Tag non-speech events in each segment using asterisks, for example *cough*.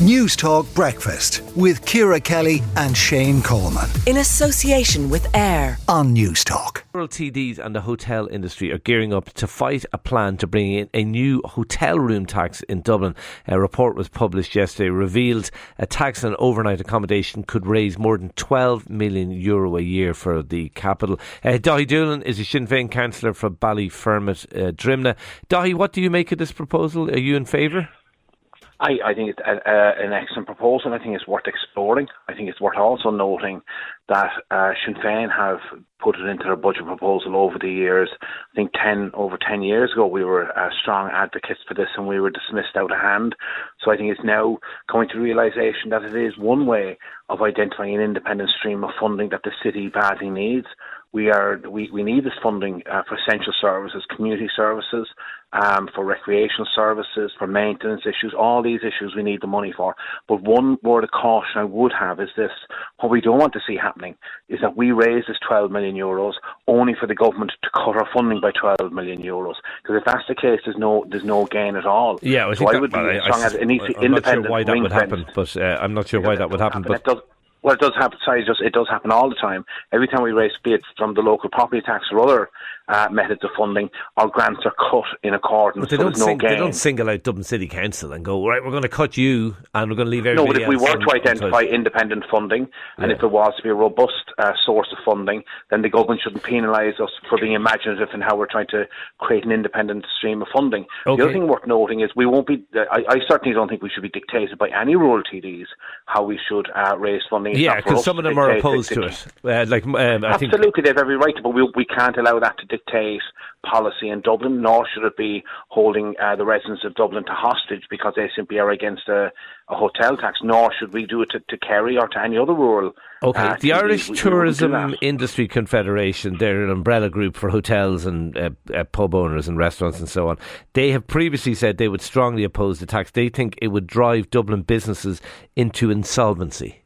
Newstalk Breakfast with Ciara Kelly and Shane Coleman. In association with AIR on Newstalk. Several TDs and the hotel industry are gearing up to fight a plan to bring in a new hotel room tax in Dublin. A report was published yesterday revealed a tax on overnight accommodation could raise more than 12 million euro a year for the capital. Uh, Daithí Doolan is a Sinn Féin councillor for Ballyfermot, uh, Drimnagh. Daithí, what do you make of this proposal? Are you in favour? I, I think it's a, a, an excellent proposal. I think it's worth exploring. I think it's worth also noting that uh, Sinn Féin have put it into their budget proposal over the years. I think 10 over 10 years ago we were uh, strong advocates for this and we were dismissed out of hand. So I think it's now coming to realisation that it is one way of identifying an independent stream of funding that the city badly needs we are we, we need this funding uh, for essential services, community services, um, for recreational services, for maintenance issues, all these issues we need the money for. But one word of caution I would have is this: what we don't want to see happening is that we raise this 12 million euros only for the government to cut our funding by 12 million euros. Because if that's the case, there's no there's no gain at all. Yeah, I so I would be I, strong I, as it needs to independent. Sure why that would happen, but uh, I'm not sure why that would happen. But well, it does happen. Sorry, does, it does happen all the time. Every time we raise bids from the local property tax or other uh, methods of funding, our grants are cut in accordance. But they, so don't, sing, no they don't single out Dublin City Council and go right. We're going to cut you, and we're going to leave everybody. No, but if we were to identify independent funding, and yeah. if it was to be a robust uh, source of funding, then the government shouldn't penalise us for being imaginative in how we're trying to create an independent stream of funding. Okay. The other thing worth noting is we won't be. I, I, certainly don't think we should be dictated by any rural TDs how we should uh, raise funding. Yeah, because some of them are opposed to it. Uh, like um, absolutely, think... they have every right, but we we can't allow that to dictate policy in Dublin, nor should it be holding uh, the residents of Dublin to hostage because they simply are against a, a hotel tax, nor should we do it to, to Kerry or to any other rural. Okay, uh, the Irish we, Tourism we Industry Confederation, they're an umbrella group for hotels and uh, uh, pub owners and restaurants and so on. They have previously said they would strongly oppose the tax. They think it would drive Dublin businesses into insolvency.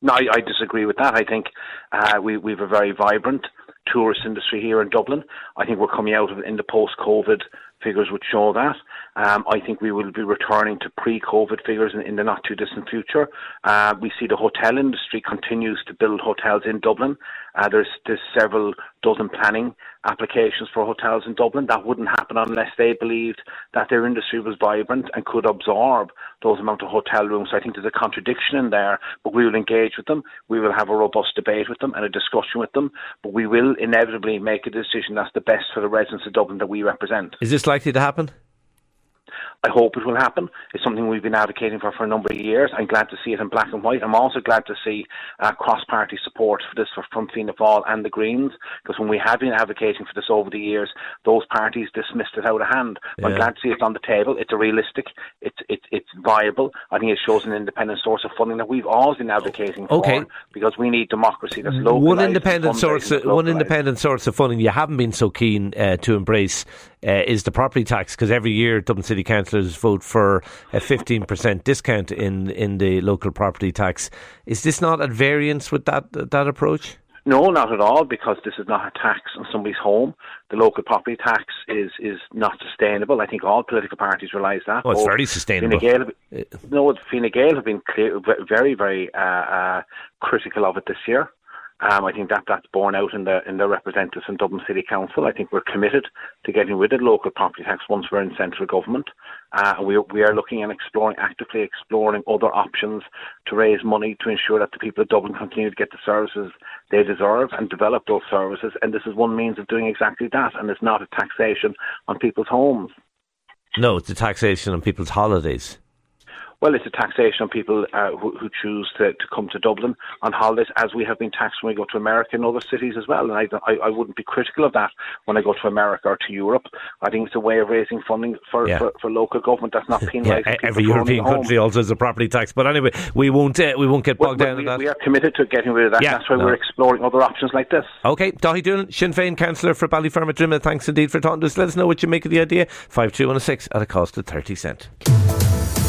No, I, I disagree with that. I think uh, we we have a very vibrant tourist industry here in Dublin. I think we're coming out of in the post-COVID figures would show that. Um, I think we will be returning to pre-COVID figures in, in the not too distant future. Uh, we see the hotel industry continues to build hotels in Dublin. Uh, there's, there's several dozen planning applications for hotels in Dublin. That wouldn't happen unless they believed that their industry was vibrant and could absorb those amount of hotel rooms. So I think there's a contradiction in there, but we will engage with them. We will have a robust debate with them and a discussion with them, but we will inevitably make a decision that's the best for the residents of Dublin that we represent. Is this likely to happen? I hope it will happen. It's something we've been advocating for for a number of years. I'm glad to see it in black and white. I'm also glad to see uh, cross-party support for this from Fianna Fáil and the Greens, because when we have been advocating for this over the years, those parties dismissed it out of hand. Yeah. I'm glad to see it on the table. It's a realistic, it's it's it's viable. I think it shows an independent source of funding that we've always been advocating for. Okay. Because we need democracy that's local. One independent source, of, one independent source of funding you haven't been so keen uh, to embrace uh, is the property tax, because every year Dublin City vote for a 15% discount in, in the local property tax. Is this not at variance with that that approach? No, not at all, because this is not a tax on somebody's home. The local property tax is is not sustainable. I think all political parties realise that. Oh, it's very sustainable. Fine Gael, no, Fine Gael have been clear, very, very uh, uh, critical of it this year. Um, I think that that's borne out in the in the representatives in Dublin City Council. I think we're committed to getting rid of local property tax once we're in central government. Uh, we we are looking and exploring actively exploring other options to raise money to ensure that the people of Dublin continue to get the services they deserve and develop those services. And this is one means of doing exactly that. And it's not a taxation on people's homes. No, it's a taxation on people's holidays. Well, it's a taxation on people uh, who, who, choose to, to come to Dublin on holidays, as we have been taxed when we go to America and other cities as well. And I, I, I wouldn't be critical of that when I go to America or to Europe. I think it's a way of raising funding for, yeah. for, for, local government that's not *laughs* penalising yeah, Every European country also has a property tax. But anyway, we won't uh, we won't get bogged well, down we, in that. We are committed to getting rid of that. Yeah, that's why no. we're exploring other options like this. Okay, Daithí Doolan, Sinn Féin councillor for Ballyfermot thanks indeed for talking to us. Let us know what you make of the idea. 5216 at a cost of 30 cent.